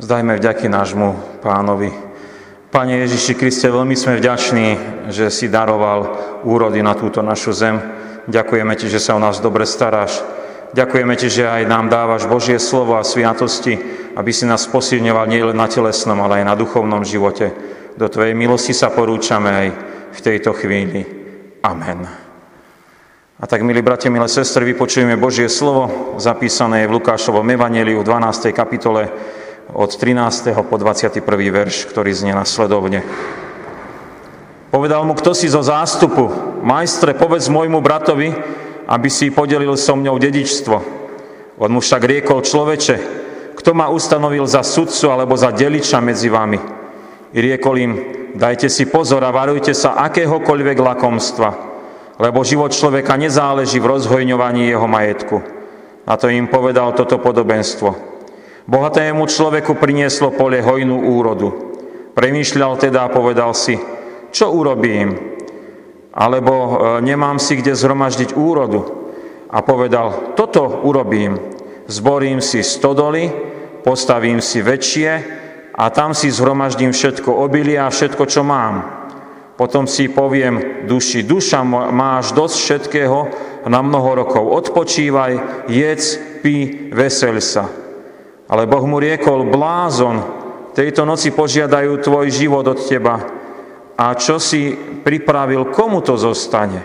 Zdajme vďaky nášmu pánovi. Pane Ježiši Kriste, veľmi sme vďační, že si daroval úrody na túto našu zem. Ďakujeme Ti, že sa o nás dobre staráš. Ďakujeme Ti, že aj nám dávaš Božie slovo a sviatosti, aby si nás posilňoval nielen na telesnom, ale aj na duchovnom živote. Do Tvojej milosti sa porúčame aj v tejto chvíli. Amen. A tak, milí bratia, milé sestry, vypočujeme Božie slovo, zapísané v Lukášovom evaneliu v 12. kapitole od 13. po 21. verš, ktorý znie nasledovne. Povedal mu, kto si zo zástupu, majstre, povedz môjmu bratovi, aby si podelil so mňou dedičstvo. On mu však riekol, človeče, kto ma ustanovil za sudcu alebo za deliča medzi vami? I riekol im, dajte si pozor a varujte sa akéhokoľvek lakomstva, lebo život človeka nezáleží v rozhojňovaní jeho majetku. A to im povedal toto podobenstvo. Bohatému človeku prinieslo pole hojnú úrodu. Premýšľal teda a povedal si, čo urobím? Alebo e, nemám si kde zhromaždiť úrodu. A povedal, toto urobím. Zborím si stodoly, postavím si väčšie a tam si zhromaždím všetko obilie a všetko, čo mám. Potom si poviem duši, duša máš dosť všetkého na mnoho rokov. Odpočívaj, jedz, pí, veseľ sa. Ale Boh mu riekol, blázon, tejto noci požiadajú tvoj život od teba. A čo si pripravil, komu to zostane?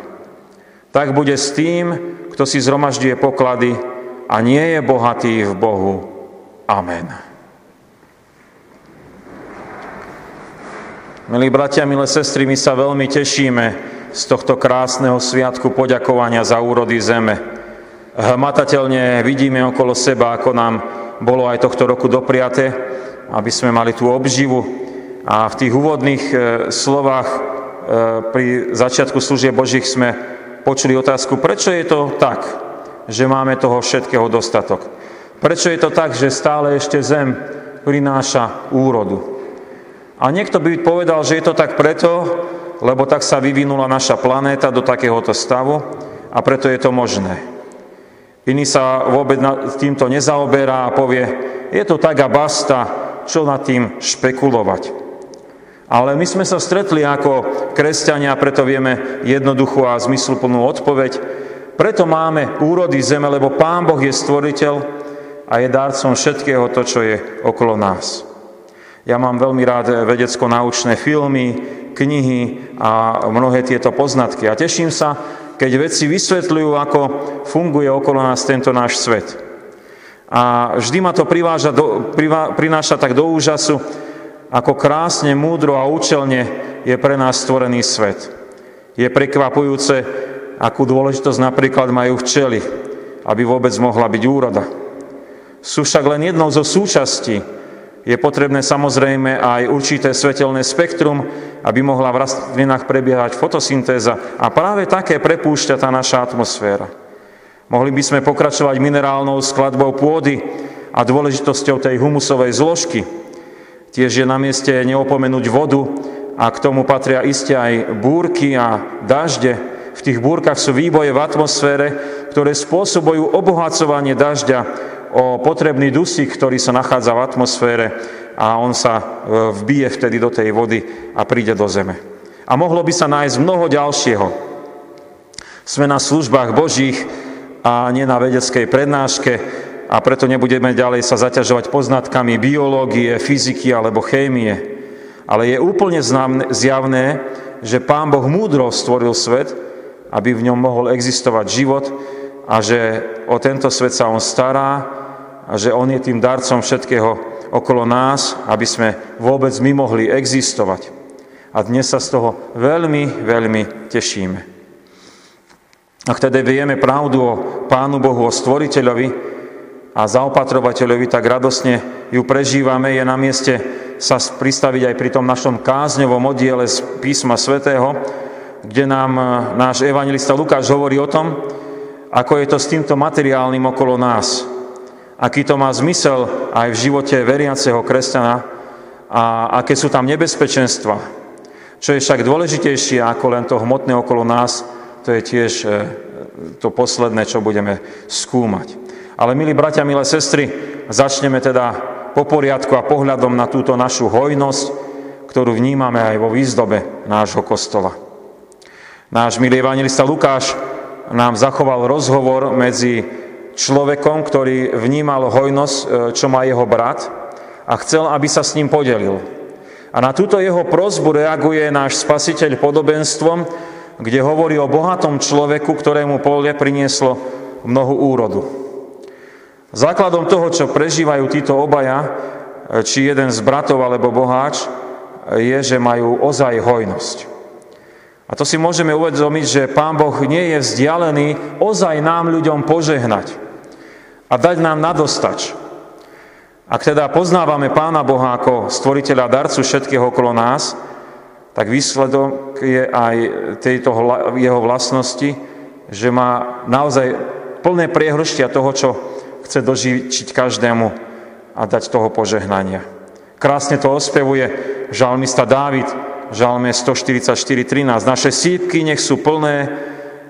Tak bude s tým, kto si zhromažďuje poklady a nie je bohatý v Bohu. Amen. Milí bratia, milé sestry, my sa veľmi tešíme z tohto krásneho sviatku poďakovania za úrody zeme. Hmatateľne vidíme okolo seba, ako nám bolo aj tohto roku dopriate, aby sme mali tú obživu. A v tých úvodných e, slovách e, pri začiatku služieb Božích sme počuli otázku, prečo je to tak, že máme toho všetkého dostatok. Prečo je to tak, že stále ešte zem prináša úrodu. A niekto by povedal, že je to tak preto, lebo tak sa vyvinula naša planéta do takéhoto stavu a preto je to možné. Iný sa vôbec týmto nezaoberá a povie, je to tak a basta, čo nad tým špekulovať. Ale my sme sa stretli ako kresťania, preto vieme jednoduchú a zmysluplnú odpoveď. Preto máme úrody zeme, lebo Pán Boh je stvoriteľ a je dárcom všetkého to, čo je okolo nás. Ja mám veľmi rád vedecko-naučné filmy, knihy a mnohé tieto poznatky. A teším sa, keď vedci vysvetľujú, ako funguje okolo nás tento náš svet. A vždy ma to priváža do, privá, prináša tak do úžasu, ako krásne, múdro a účelne je pre nás stvorený svet. Je prekvapujúce, akú dôležitosť napríklad majú včely, aby vôbec mohla byť úroda. Sú však len jednou zo súčastí je potrebné samozrejme aj určité svetelné spektrum, aby mohla v rastlinách prebiehať fotosyntéza a práve také prepúšťa tá naša atmosféra. Mohli by sme pokračovať minerálnou skladbou pôdy a dôležitosťou tej humusovej zložky. Tiež je na mieste neopomenúť vodu a k tomu patria iste aj búrky a dažde. V tých búrkach sú výboje v atmosfére, ktoré spôsobujú obohacovanie dažďa o potrebný dusík, ktorý sa nachádza v atmosfére a on sa e, vbije vtedy do tej vody a príde do zeme. A mohlo by sa nájsť mnoho ďalšieho. Sme na službách Božích a nie na vedeckej prednáške a preto nebudeme ďalej sa zaťažovať poznatkami biológie, fyziky alebo chémie. Ale je úplne zjavné, že Pán Boh múdro stvoril svet, aby v ňom mohol existovať život a že o tento svet sa On stará a že On je tým darcom všetkého okolo nás, aby sme vôbec my mohli existovať. A dnes sa z toho veľmi, veľmi tešíme. Ak teda vieme pravdu o Pánu Bohu, o Stvoriteľovi a zaopatrovateľovi, tak radosne ju prežívame. Je na mieste sa pristaviť aj pri tom našom kázňovom oddiele z písma svätého, kde nám náš evangelista Lukáš hovorí o tom, ako je to s týmto materiálnym okolo nás. Aký to má zmysel aj v živote veriaceho kresťana a aké sú tam nebezpečenstva. Čo je však dôležitejšie ako len to hmotné okolo nás, to je tiež e, to posledné, čo budeme skúmať. Ale milí bratia, milé sestry, začneme teda po poriadku a pohľadom na túto našu hojnosť, ktorú vnímame aj vo výzdobe nášho kostola. Náš milý evangelista Lukáš nám zachoval rozhovor medzi človekom, ktorý vnímal hojnosť, e, čo má jeho brat a chcel, aby sa s ním podelil. A na túto jeho prozbu reaguje náš spasiteľ podobenstvom, kde hovorí o bohatom človeku, ktorému pole prinieslo mnohu úrodu. Základom toho, čo prežívajú títo obaja, e, či jeden z bratov alebo boháč, je, že majú ozaj hojnosť. A to si môžeme uvedomiť, že Pán Boh nie je vzdialený ozaj nám ľuďom požehnať a dať nám nadostač. Ak teda poznávame Pána Boha ako stvoriteľa darcu všetkého okolo nás, tak výsledok je aj tejto jeho vlastnosti, že má naozaj plné priehrštia toho, čo chce dožičiť každému a dať toho požehnania. Krásne to ospevuje žalmista Dávid žalme 144.13. Naše sípky nech sú plné,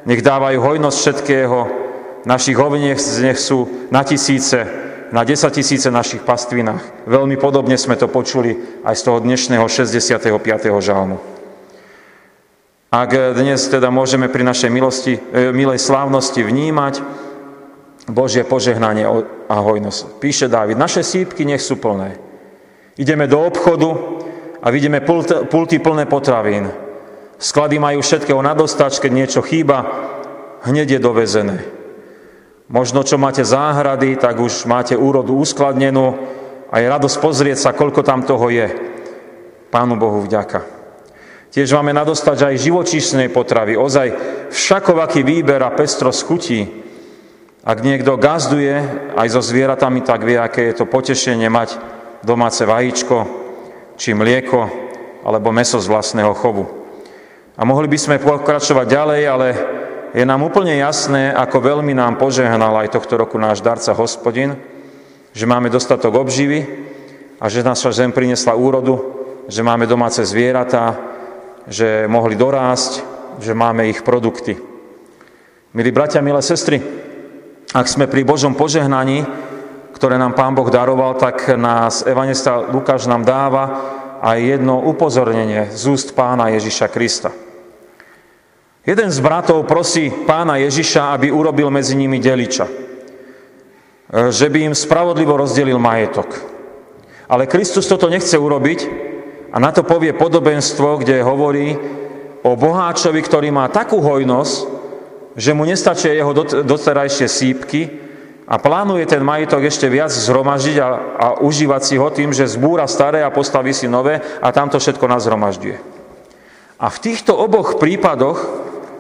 nech dávajú hojnosť všetkého, našich ovniech nech sú na tisíce, na 10 tisíce našich pastvinách. Veľmi podobne sme to počuli aj z toho dnešného 65. žalmu. Ak dnes teda môžeme pri našej milosti, e, milej slávnosti vnímať Božie požehnanie a hojnosť. Píše Dávid, naše sípky nech sú plné. Ideme do obchodu a vidíme pulty plné potravín. Sklady majú všetkého na keď niečo chýba, hneď je dovezené. Možno čo máte záhrady, tak už máte úrodu uskladnenú a je radosť pozrieť sa, koľko tam toho je. Pánu Bohu vďaka. Tiež máme nadostať aj živočíšnej potravy. Ozaj všakovaký výber a pestrosť chutí. Ak niekto gazduje aj so zvieratami, tak vie, aké je to potešenie mať domáce vajíčko, či mlieko, alebo meso z vlastného chovu. A mohli by sme pokračovať ďalej, ale je nám úplne jasné, ako veľmi nám požehnal aj tohto roku náš darca hospodin, že máme dostatok obživy a že naša zem priniesla úrodu, že máme domáce zvieratá, že mohli dorásť, že máme ich produkty. Milí bratia, milé sestry, ak sme pri Božom požehnaní, ktoré nám Pán Boh daroval, tak nás evangelista Lukáš nám dáva aj jedno upozornenie z úst Pána Ježiša Krista. Jeden z bratov prosí pána Ježiša, aby urobil medzi nimi deliča. E, že by im spravodlivo rozdelil majetok. Ale Kristus toto nechce urobiť a na to povie podobenstvo, kde hovorí o boháčovi, ktorý má takú hojnosť, že mu nestačia jeho doterajšie sípky a plánuje ten majetok ešte viac zhromaždiť a, a užívať si ho tým, že zbúra staré a postaví si nové a tamto všetko nazhromažďuje. A v týchto oboch prípadoch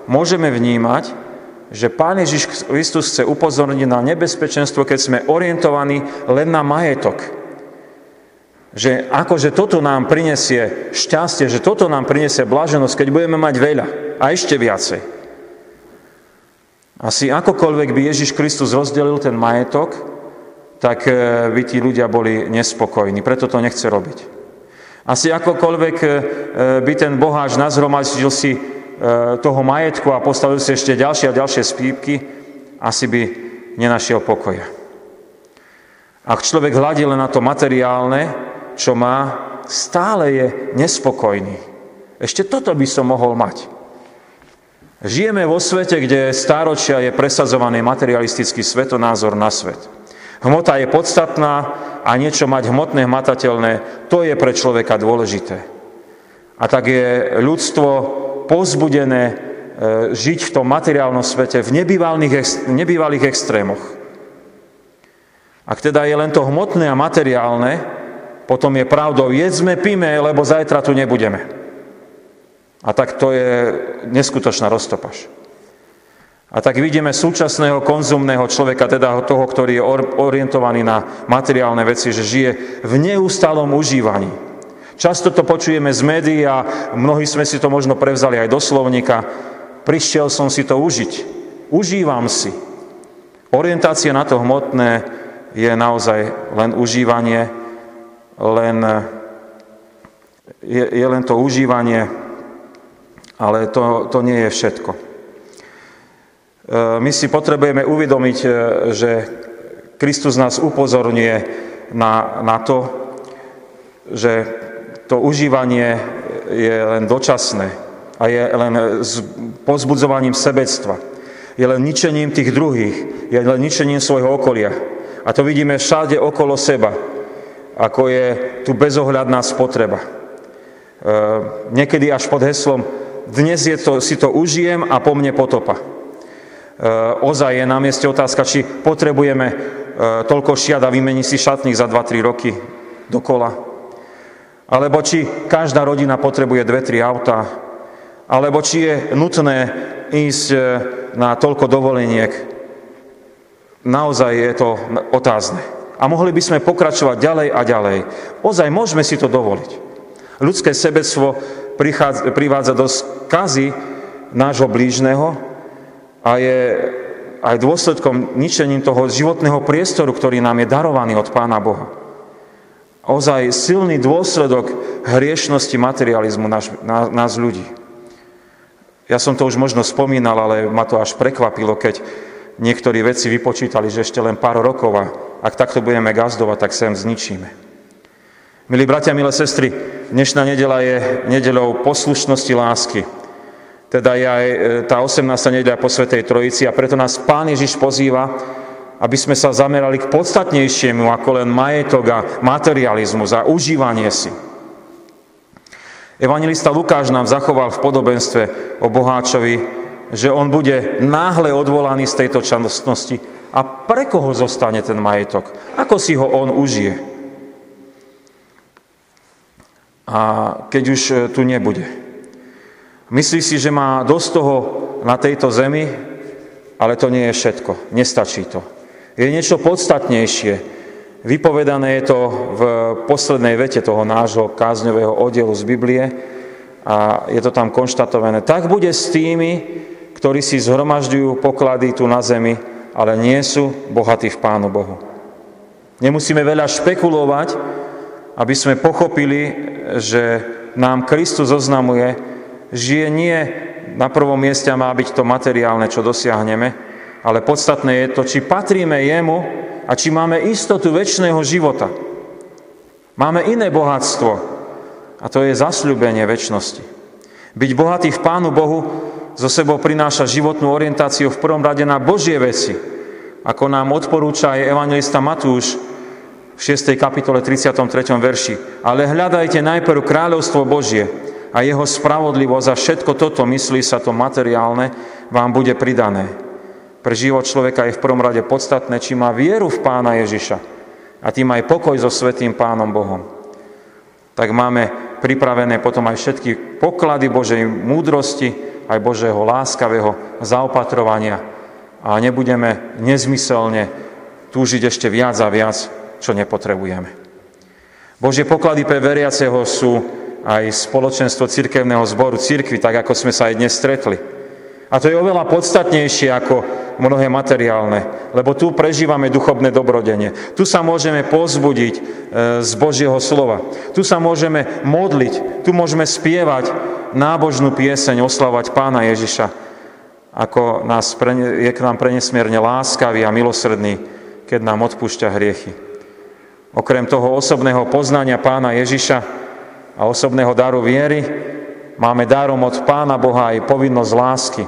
môžeme vnímať, že Pán Ježiš Kristus chce upozorniť na nebezpečenstvo, keď sme orientovaní len na majetok. Že akože toto nám prinesie šťastie, že toto nám prinesie blaženosť, keď budeme mať veľa a ešte viacej. Asi akokoľvek by Ježiš Kristus rozdelil ten majetok, tak eh, by tí ľudia boli nespokojní. Preto to nechce robiť. Asi akokoľvek eh, by ten boháč nazhromaždil si E, toho majetku a postavil si ešte ďalšie a ďalšie spípky, asi by nenašiel pokoja. Ak človek hľadí len na to materiálne, čo má, stále je nespokojný. Ešte toto by som mohol mať. Žijeme vo svete, kde stáročia je presadzovaný materialistický svetonázor na svet. Hmota je podstatná a niečo mať hmotné, hmatateľné, to je pre človeka dôležité. A tak je ľudstvo pozbudené e, žiť v tom materiálnom svete v nebývalých, extrémoch. Ak teda je len to hmotné a materiálne, potom je pravdou, jedzme, píme, lebo zajtra tu nebudeme. A tak to je neskutočná roztopaž. A tak vidíme súčasného konzumného človeka, teda toho, ktorý je orientovaný na materiálne veci, že žije v neustálom užívaní. Často to počujeme z médií a mnohí sme si to možno prevzali aj do slovníka. Prišiel som si to užiť. Užívam si. Orientácia na to hmotné je naozaj len užívanie, len, je, je len to užívanie, ale to, to nie je všetko. E, my si potrebujeme uvedomiť, e, že Kristus nás upozorňuje na, na to, že to užívanie je len dočasné a je len pozbudzovaním sebectva. Je len ničením tých druhých, je len ničením svojho okolia. A to vidíme všade okolo seba, ako je tu bezohľadná spotreba. E, niekedy až pod heslom dnes je to, si to užijem a po mne potopa. E, ozaj je na mieste otázka, či potrebujeme e, toľko šiat a vymení si šatník za 2-3 roky dokola. Alebo či každá rodina potrebuje 2-3 autá. Alebo či je nutné ísť e, na toľko dovoleniek. Naozaj je to otázne. A mohli by sme pokračovať ďalej a ďalej. Ozaj môžeme si to dovoliť. Ľudské sebectvo privádza do skazy nášho blížneho a je aj dôsledkom ničením toho životného priestoru, ktorý nám je darovaný od Pána Boha. Ozaj silný dôsledok hriešnosti materializmu nás, nás ľudí. Ja som to už možno spomínal, ale ma to až prekvapilo, keď niektorí veci vypočítali, že ešte len pár rokov a ak takto budeme gazdovať, tak sem zničíme. Milí bratia, milé sestry, dnešná nedela je nedelou poslušnosti lásky. Teda je aj e, tá 18. nedela po Svetej Trojici a preto nás Pán Ježiš pozýva, aby sme sa zamerali k podstatnejšiemu ako len majetok a materializmus a užívanie si. Evangelista Lukáš nám zachoval v podobenstve o boháčovi, že on bude náhle odvolaný z tejto čanostnosti a pre koho zostane ten majetok? Ako si ho on užije? a keď už e, tu nebude. Myslí si, že má dosť toho na tejto zemi, ale to nie je všetko. Nestačí to. Je niečo podstatnejšie. Vypovedané je to v poslednej vete toho nášho kázňového oddielu z Biblie a je to tam konštatované. Tak bude s tými, ktorí si zhromažďujú poklady tu na zemi, ale nie sú bohatí v Pánu Bohu. Nemusíme veľa špekulovať, aby sme pochopili, že nám Kristus oznamuje, že nie na prvom mieste má byť to materiálne, čo dosiahneme, ale podstatné je to, či patríme Jemu a či máme istotu väčšného života. Máme iné bohatstvo a to je zasľubenie väčšnosti. Byť bohatý v Pánu Bohu zo sebou prináša životnú orientáciu v prvom rade na Božie veci, ako nám odporúča aj evangelista Matúš v 6. kapitole 33. verši. Ale hľadajte najprv kráľovstvo Božie a jeho spravodlivosť a všetko toto, myslí sa to materiálne, vám bude pridané. Pre život človeka je v prvom rade podstatné, či má vieru v Pána Ježiša a tým aj pokoj so Svetým Pánom Bohom. Tak máme pripravené potom aj všetky poklady Božej múdrosti, aj Božého láskavého zaopatrovania a nebudeme nezmyselne túžiť ešte viac a viac čo nepotrebujeme. Božie poklady pre veriaceho sú aj spoločenstvo cirkevného zboru cirkvi, tak ako sme sa aj dnes stretli. A to je oveľa podstatnejšie ako mnohé materiálne, lebo tu prežívame duchovné dobrodenie. Tu sa môžeme pozbudiť e, z Božieho slova. Tu sa môžeme modliť, tu môžeme spievať nábožnú pieseň, oslavať Pána Ježiša, ako nás, je k nám prenesmierne láskavý a milosrdný, keď nám odpúšťa hriechy. Okrem toho osobného poznania pána Ježiša a osobného daru viery, máme darom od pána Boha aj povinnosť lásky.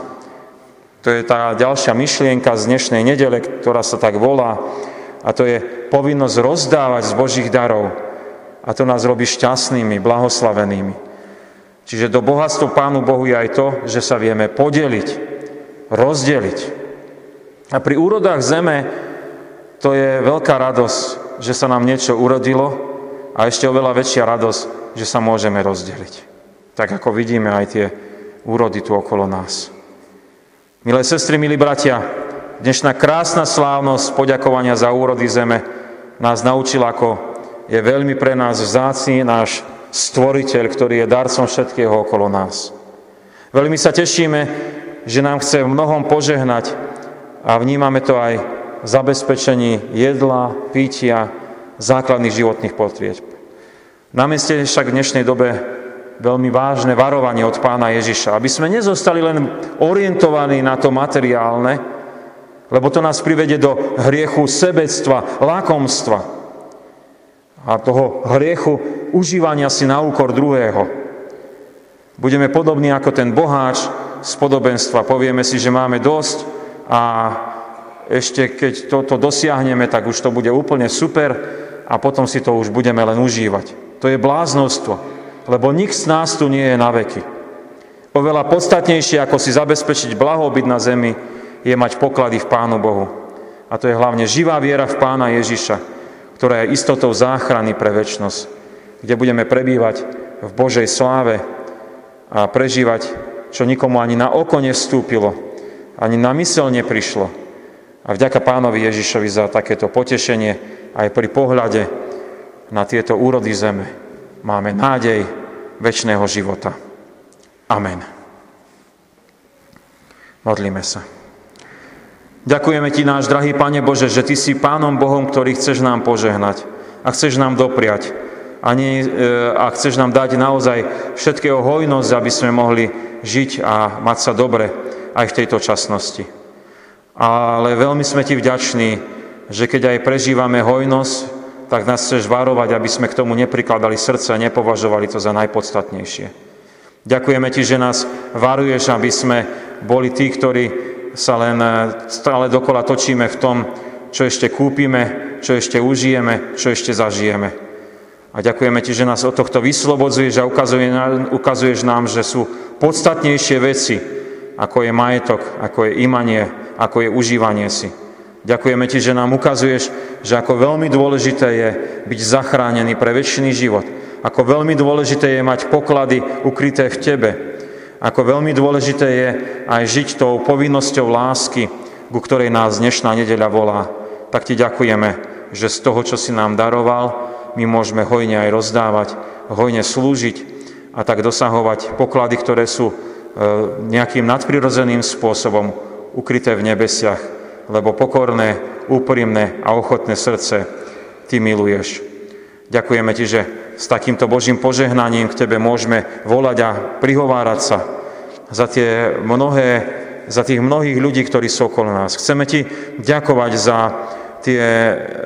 To je tá ďalšia myšlienka z dnešnej nedele, ktorá sa tak volá. A to je povinnosť rozdávať z Božích darov. A to nás robí šťastnými, blahoslavenými. Čiže do bohatstva Pánu Bohu je aj to, že sa vieme podeliť, rozdeliť. A pri úrodách zeme to je veľká radosť, že sa nám niečo urodilo a ešte oveľa väčšia radosť, že sa môžeme rozdeliť. Tak ako vidíme aj tie úrody tu okolo nás. Milé sestry, milí bratia, dnešná krásna slávnosť poďakovania za úrody zeme nás naučila, ako je veľmi pre nás vzácný náš stvoriteľ, ktorý je darcom všetkého okolo nás. Veľmi sa tešíme, že nám chce v mnohom požehnať a vnímame to aj zabezpečení jedla, pitia, základných životných potrieb. Na mieste však v dnešnej dobe veľmi vážne varovanie od pána Ježiša, aby sme nezostali len orientovaní na to materiálne, lebo to nás privede do hriechu sebectva, lakomstva. a toho hriechu užívania si na úkor druhého. Budeme podobní ako ten boháč z podobenstva. Povieme si, že máme dosť a ešte keď toto dosiahneme, tak už to bude úplne super a potom si to už budeme len užívať. To je bláznostvo, lebo nik z nás tu nie je na veky. Oveľa podstatnejšie, ako si zabezpečiť blahobyt na zemi, je mať poklady v Pánu Bohu. A to je hlavne živá viera v Pána Ježiša, ktorá je istotou záchrany pre väčnosť, kde budeme prebývať v Božej sláve a prežívať, čo nikomu ani na oko nevstúpilo, ani na mysel neprišlo. A vďaka pánovi Ježišovi za takéto potešenie aj pri pohľade na tieto úrody zeme máme nádej väčšného života. Amen. Modlíme sa. Ďakujeme Ti, náš drahý Pane Bože, že Ty si Pánom Bohom, ktorý chceš nám požehnať a chceš nám dopriať a, nie, e, a chceš nám dať naozaj všetkého hojnosť, aby sme mohli žiť a mať sa dobre aj v tejto časnosti. Ale veľmi sme Ti vďační, že keď aj prežívame hojnosť, tak nás chceš varovať, aby sme k tomu neprikladali srdce a nepovažovali to za najpodstatnejšie. Ďakujeme Ti, že nás varuješ, aby sme boli tí, ktorí sa len e, stále dokola točíme v tom, čo ešte kúpime, čo ešte užijeme, čo ešte zažijeme. A ďakujeme Ti, že nás od tohto vyslobodzuješ a ukazuješ nám, že sú podstatnejšie veci, ako je majetok, ako je imanie, ako je užívanie si. Ďakujeme Ti, že nám ukazuješ, že ako veľmi dôležité je byť zachránený pre väčší život. Ako veľmi dôležité je mať poklady ukryté v Tebe ako veľmi dôležité je aj žiť tou povinnosťou lásky, ku ktorej nás dnešná nedeľa volá. Tak ti ďakujeme, že z toho, čo si nám daroval, my môžeme hojne aj rozdávať, hojne slúžiť a tak dosahovať poklady, ktoré sú e, nejakým nadprirodzeným spôsobom ukryté v nebesiach, lebo pokorné, úprimné a ochotné srdce Ty miluješ. Ďakujeme Ti, že s takýmto Božím požehnaním k Tebe môžeme volať a prihovárať sa za tie mnohé, za tých mnohých ľudí, ktorí sú okolo nás. Chceme Ti ďakovať za tie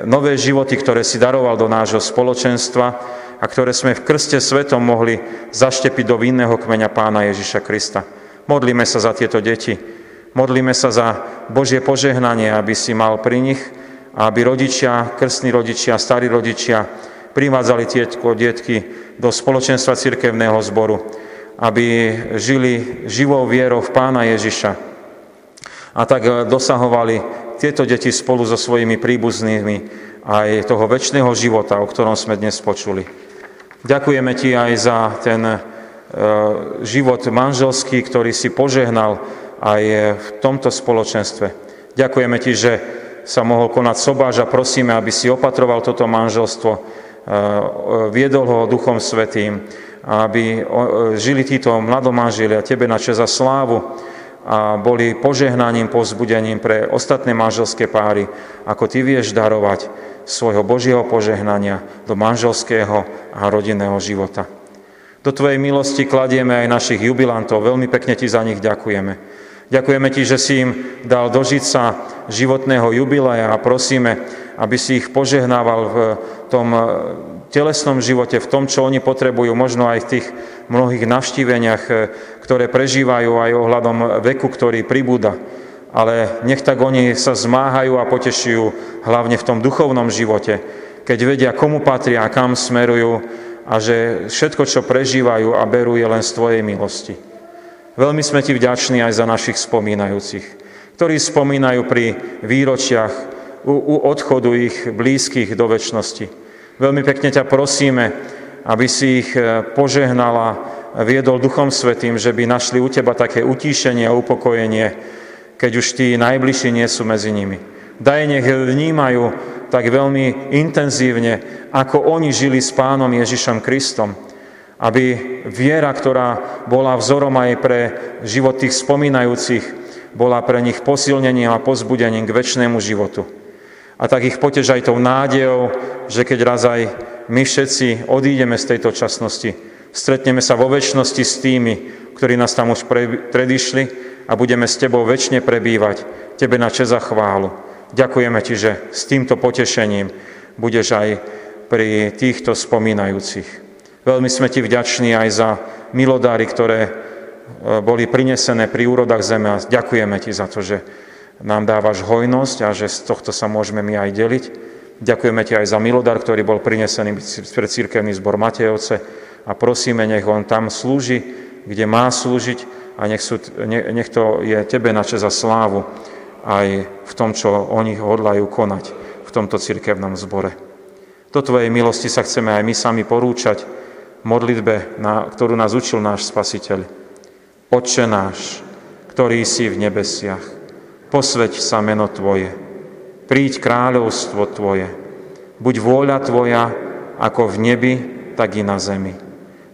nové životy, ktoré si daroval do nášho spoločenstva a ktoré sme v krste svetom mohli zaštepiť do vinného kmeňa Pána Ježiša Krista. Modlíme sa za tieto deti. Modlíme sa za Božie požehnanie, aby si mal pri nich aby rodičia, krstní rodičia, starí rodičia, privádzali tieto detky do spoločenstva cirkevného zboru, aby žili živou vierou v Pána Ježiša a tak dosahovali tieto deti spolu so svojimi príbuznými aj toho väčšného života, o ktorom sme dnes počuli. Ďakujeme Ti aj za ten eh, život manželský, ktorý si požehnal aj v tomto spoločenstve. Ďakujeme Ti, že sa mohol konať sobáž a prosíme, aby si opatroval toto manželstvo, viedol ho Duchom Svetým, aby žili títo mladomážilia Tebe na čas a slávu a boli požehnaním, povzbudením pre ostatné manželské páry, ako Ty vieš darovať svojho Božieho požehnania do manželského a rodinného života. Do Tvojej milosti kladieme aj našich jubilantov, veľmi pekne Ti za nich ďakujeme. Ďakujeme Ti, že si im dal dožiť sa životného jubileja a prosíme, aby si ich požehnával v tom eh, telesnom živote, v tom, čo oni potrebujú, možno aj v tých mnohých navštíveniach, eh, ktoré prežívajú aj ohľadom veku, ktorý pribúda. Ale nech tak oni sa zmáhajú a potešujú hlavne v tom duchovnom živote, keď vedia, komu patria a kam smerujú a že všetko, čo prežívajú a berú, je len z Tvojej milosti. Veľmi sme Ti vďační aj za našich spomínajúcich, ktorí spomínajú pri výročiach u, u odchodu ich blízkych do väčšnosti. Veľmi pekne ťa prosíme, aby si ich e, požehnala, viedol Duchom Svetým, že by našli u teba také utíšenie a upokojenie, keď už tí najbližší nie sú medzi nimi. Daj nech vnímajú tak veľmi intenzívne, ako oni žili s pánom Ježišom Kristom, aby viera, ktorá bola vzorom aj pre život tých spomínajúcich, bola pre nich posilnením a pozbudením k väčšnému životu. A tak ich potež aj tou nádejou, že keď raz aj my všetci odídeme z tejto časnosti, stretneme sa vo väčšnosti s tými, ktorí nás tam už predišli a budeme s Tebou väčšine prebývať, Tebe na čest chválu. Ďakujeme Ti, že s týmto potešením budeš aj pri týchto spomínajúcich. Veľmi sme ti vďační aj za milodáry, ktoré e, boli prinesené pri úrodách zeme a ďakujeme ti za to, že nám dávaš hojnosť a že z tohto sa môžeme my aj deliť. Ďakujeme ti aj za milodar, ktorý bol prinesený pre církevný zbor Matejovce a prosíme, nech on tam slúži, kde má slúžiť a nech, sú, nech to je tebe na čas a slávu aj v tom, čo oni hodlajú konať v tomto cirkevnom zbore. Do Tvojej milosti sa chceme aj my sami porúčať modlitbe, na, ktorú nás učil náš Spasiteľ. Otče náš, ktorý si v nebesiach, posveď sa meno Tvoje, príď kráľovstvo Tvoje, buď vôľa Tvoja, ako v nebi, tak i na zemi.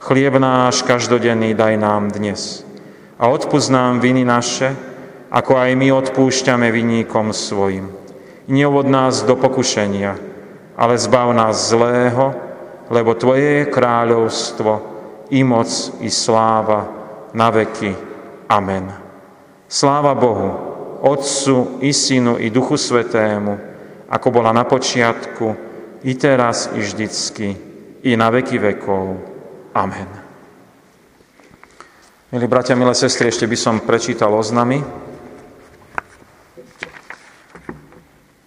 Chlieb náš každodenný daj nám dnes a odpúsť nám viny naše, ako aj my odpúšťame vinníkom svojim. Neovod nás do pokušenia, ale zbav nás zlého, lebo Tvoje je kráľovstvo, i moc, i sláva, na veky. Amen. Sláva Bohu, Otcu, i Synu, i Duchu Svetému, ako bola na počiatku, i teraz, i vždycky, i na veky vekov. Amen. Milí bratia, milé sestry, ešte by som prečítal oznamy.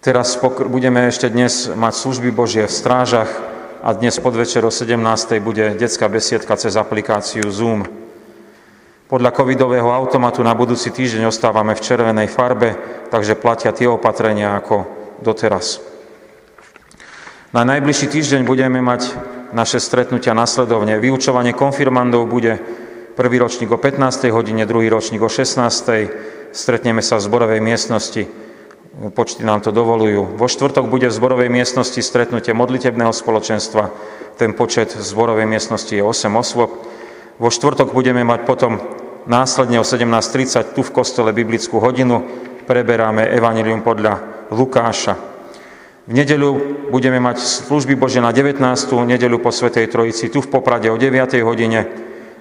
Teraz budeme ešte dnes mať služby Božie v strážach a dnes podvečer o 17. bude detská besiedka cez aplikáciu Zoom. Podľa covidového automatu na budúci týždeň ostávame v červenej farbe, takže platia tie opatrenia ako doteraz. Na najbližší týždeň budeme mať naše stretnutia nasledovne. Vyučovanie konfirmandov bude prvý ročník o 15. hodine, druhý ročník o 16. Stretneme sa v zborovej miestnosti počty nám to dovolujú. Vo štvrtok bude v zborovej miestnosti stretnutie modlitebného spoločenstva. Ten počet v zborovej miestnosti je 8 osôb. Vo štvrtok budeme mať potom následne o 17.30 tu v kostole biblickú hodinu. Preberáme Evangelium podľa Lukáša. V nedeľu budeme mať služby Bože na 19. nedeľu po Svetej Trojici tu v Poprade o 9. hodine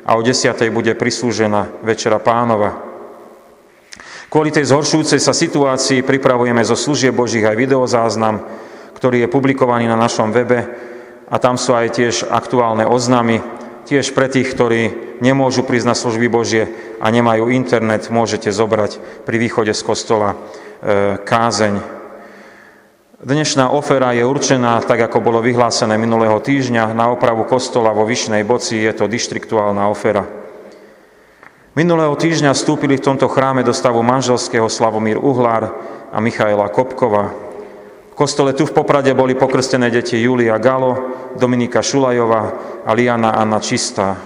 a o 10. bude prislúžená Večera Pánova. Kvôli tej zhoršujúcej sa situácii pripravujeme zo služieb Božích aj videozáznam, ktorý je publikovaný na našom webe a tam sú aj tiež aktuálne oznamy. Tiež pre tých, ktorí nemôžu prísť na služby Božie a nemajú internet, môžete zobrať pri východe z kostola e, kázeň. Dnešná ofera je určená, tak ako bolo vyhlásené minulého týždňa, na opravu kostola vo Vyšnej Boci. Je to dištriktuálna ofera. Minulého týždňa vstúpili v tomto chráme do stavu manželského Slavomír Uhlár a Michaela Kopkova. V kostole tu v Poprade boli pokrstené deti Julia Galo, Dominika Šulajová a Liana Anna Čistá.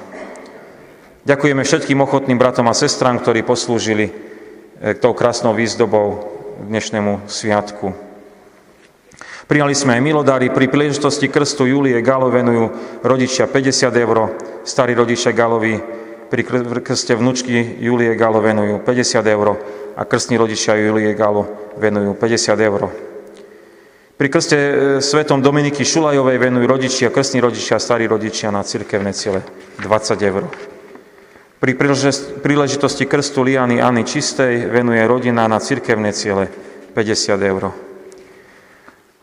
Ďakujeme všetkým ochotným bratom a sestrám, ktorí poslúžili e, tou krásnou výzdobou dnešnému sviatku. Prijali sme aj milodary. Pri príležitosti krstu Julie Galo venujú rodičia 50 eur, starí rodičia Galovi pri krste vnúčky Julie Galo venujú 50 eur a krstní rodičia Julie Galo venujú 50 eur. Pri krste e, svetom Dominiky Šulajovej venujú rodičia, krstní rodičia a starí rodičia na cirkevné ciele 20 eur. Pri príležitosti krstu Liany Anny Čistej venuje rodina na cirkevné ciele 50 eur.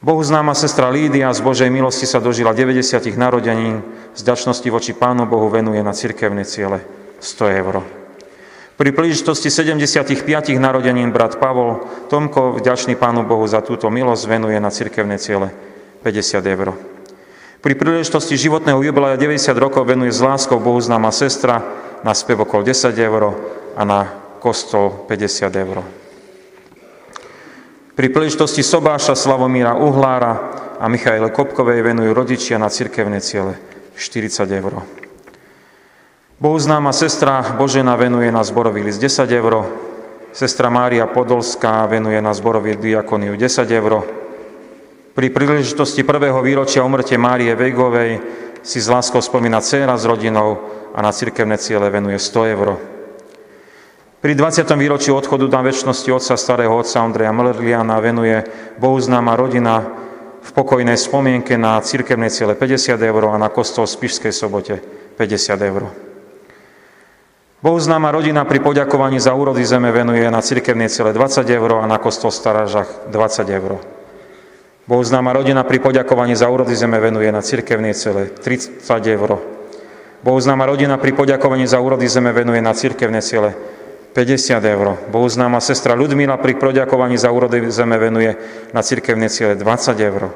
Bohu známa sestra Lídia z Božej milosti sa dožila 90 narodenín, z ďačnosti voči Pánu Bohu venuje na cirkevné ciele 100 eur. Pri príležitosti 75 narodenín brat Pavol Tomko, vďačný Pánu Bohu za túto milosť, venuje na cirkevné ciele 50 eur. Pri príležitosti životného jubileja 90 rokov venuje z láskou Bohu známa sestra na spev okolo 10 eur a na kostol 50 eur. Pri príležitosti sobáša Slavomíra Uhlára a Michaile Kopkovej venujú rodičia na cirkevné ciele 40 eur. Bohu známa sestra Božena venuje na zborový list 10 eur, sestra Mária Podolská venuje na zborový diakoniu 10 eur. Pri príležitosti prvého výročia umrte Márie Vejgovej si s láskou spomína dcera s rodinou a na cirkevné ciele venuje 100 eur. Pri 20. výročí odchodu na väčšnosti otca starého otca Andreja Mlerliana venuje Bohu známa rodina v pokojnej spomienke na cirkevnej ciele 50 eur a na kostol v Spišskej sobote 50 eur. Bohu známa rodina pri poďakovaní za úrody zeme venuje na cirkevnej ciele 20 eur a na kostol v Starážach 20 eur. Bohuznáma rodina pri poďakovaní za úrody zeme venuje na cirkevné cele 30 eur. Bohuznáma rodina pri poďakovaní za úrody zeme venuje na cirkevné ciele 50 eur. Bohuznáma sestra Ľudmila pri poďakovaní za úrody zeme venuje na cirkevné ciele 20 eur.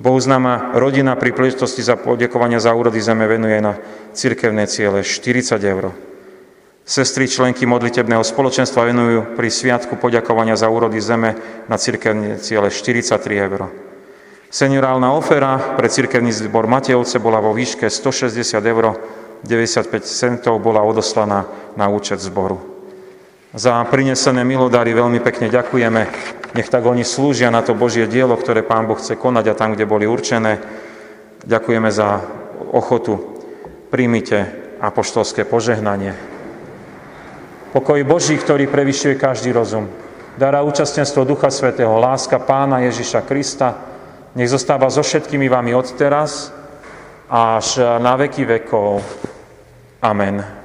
Bohuznáma rodina pri príležitosti za poďakovania za úrody zeme venuje na cirkevné ciele 40 eur. Sestry členky modlitebného spoločenstva venujú pri sviatku poďakovania za úrody zeme na cirkevné ciele 43 eur. Seniorálna ofera pre cirkevný zbor Matejovce bola vo výške 160 eur, 95 centov bola odoslaná na účet zboru. Za prinesené milodary veľmi pekne ďakujeme. Nech tak oni slúžia na to Božie dielo, ktoré Pán Boh chce konať a tam, kde boli určené. Ďakujeme za ochotu. Príjmite apoštolské požehnanie. Pokoj Boží, ktorý prevyšuje každý rozum. Dará účastenstvo Ducha Svetého, láska Pána Ježiša Krista, nech zostáva so všetkými vami od teraz až na veky vekov. Amen.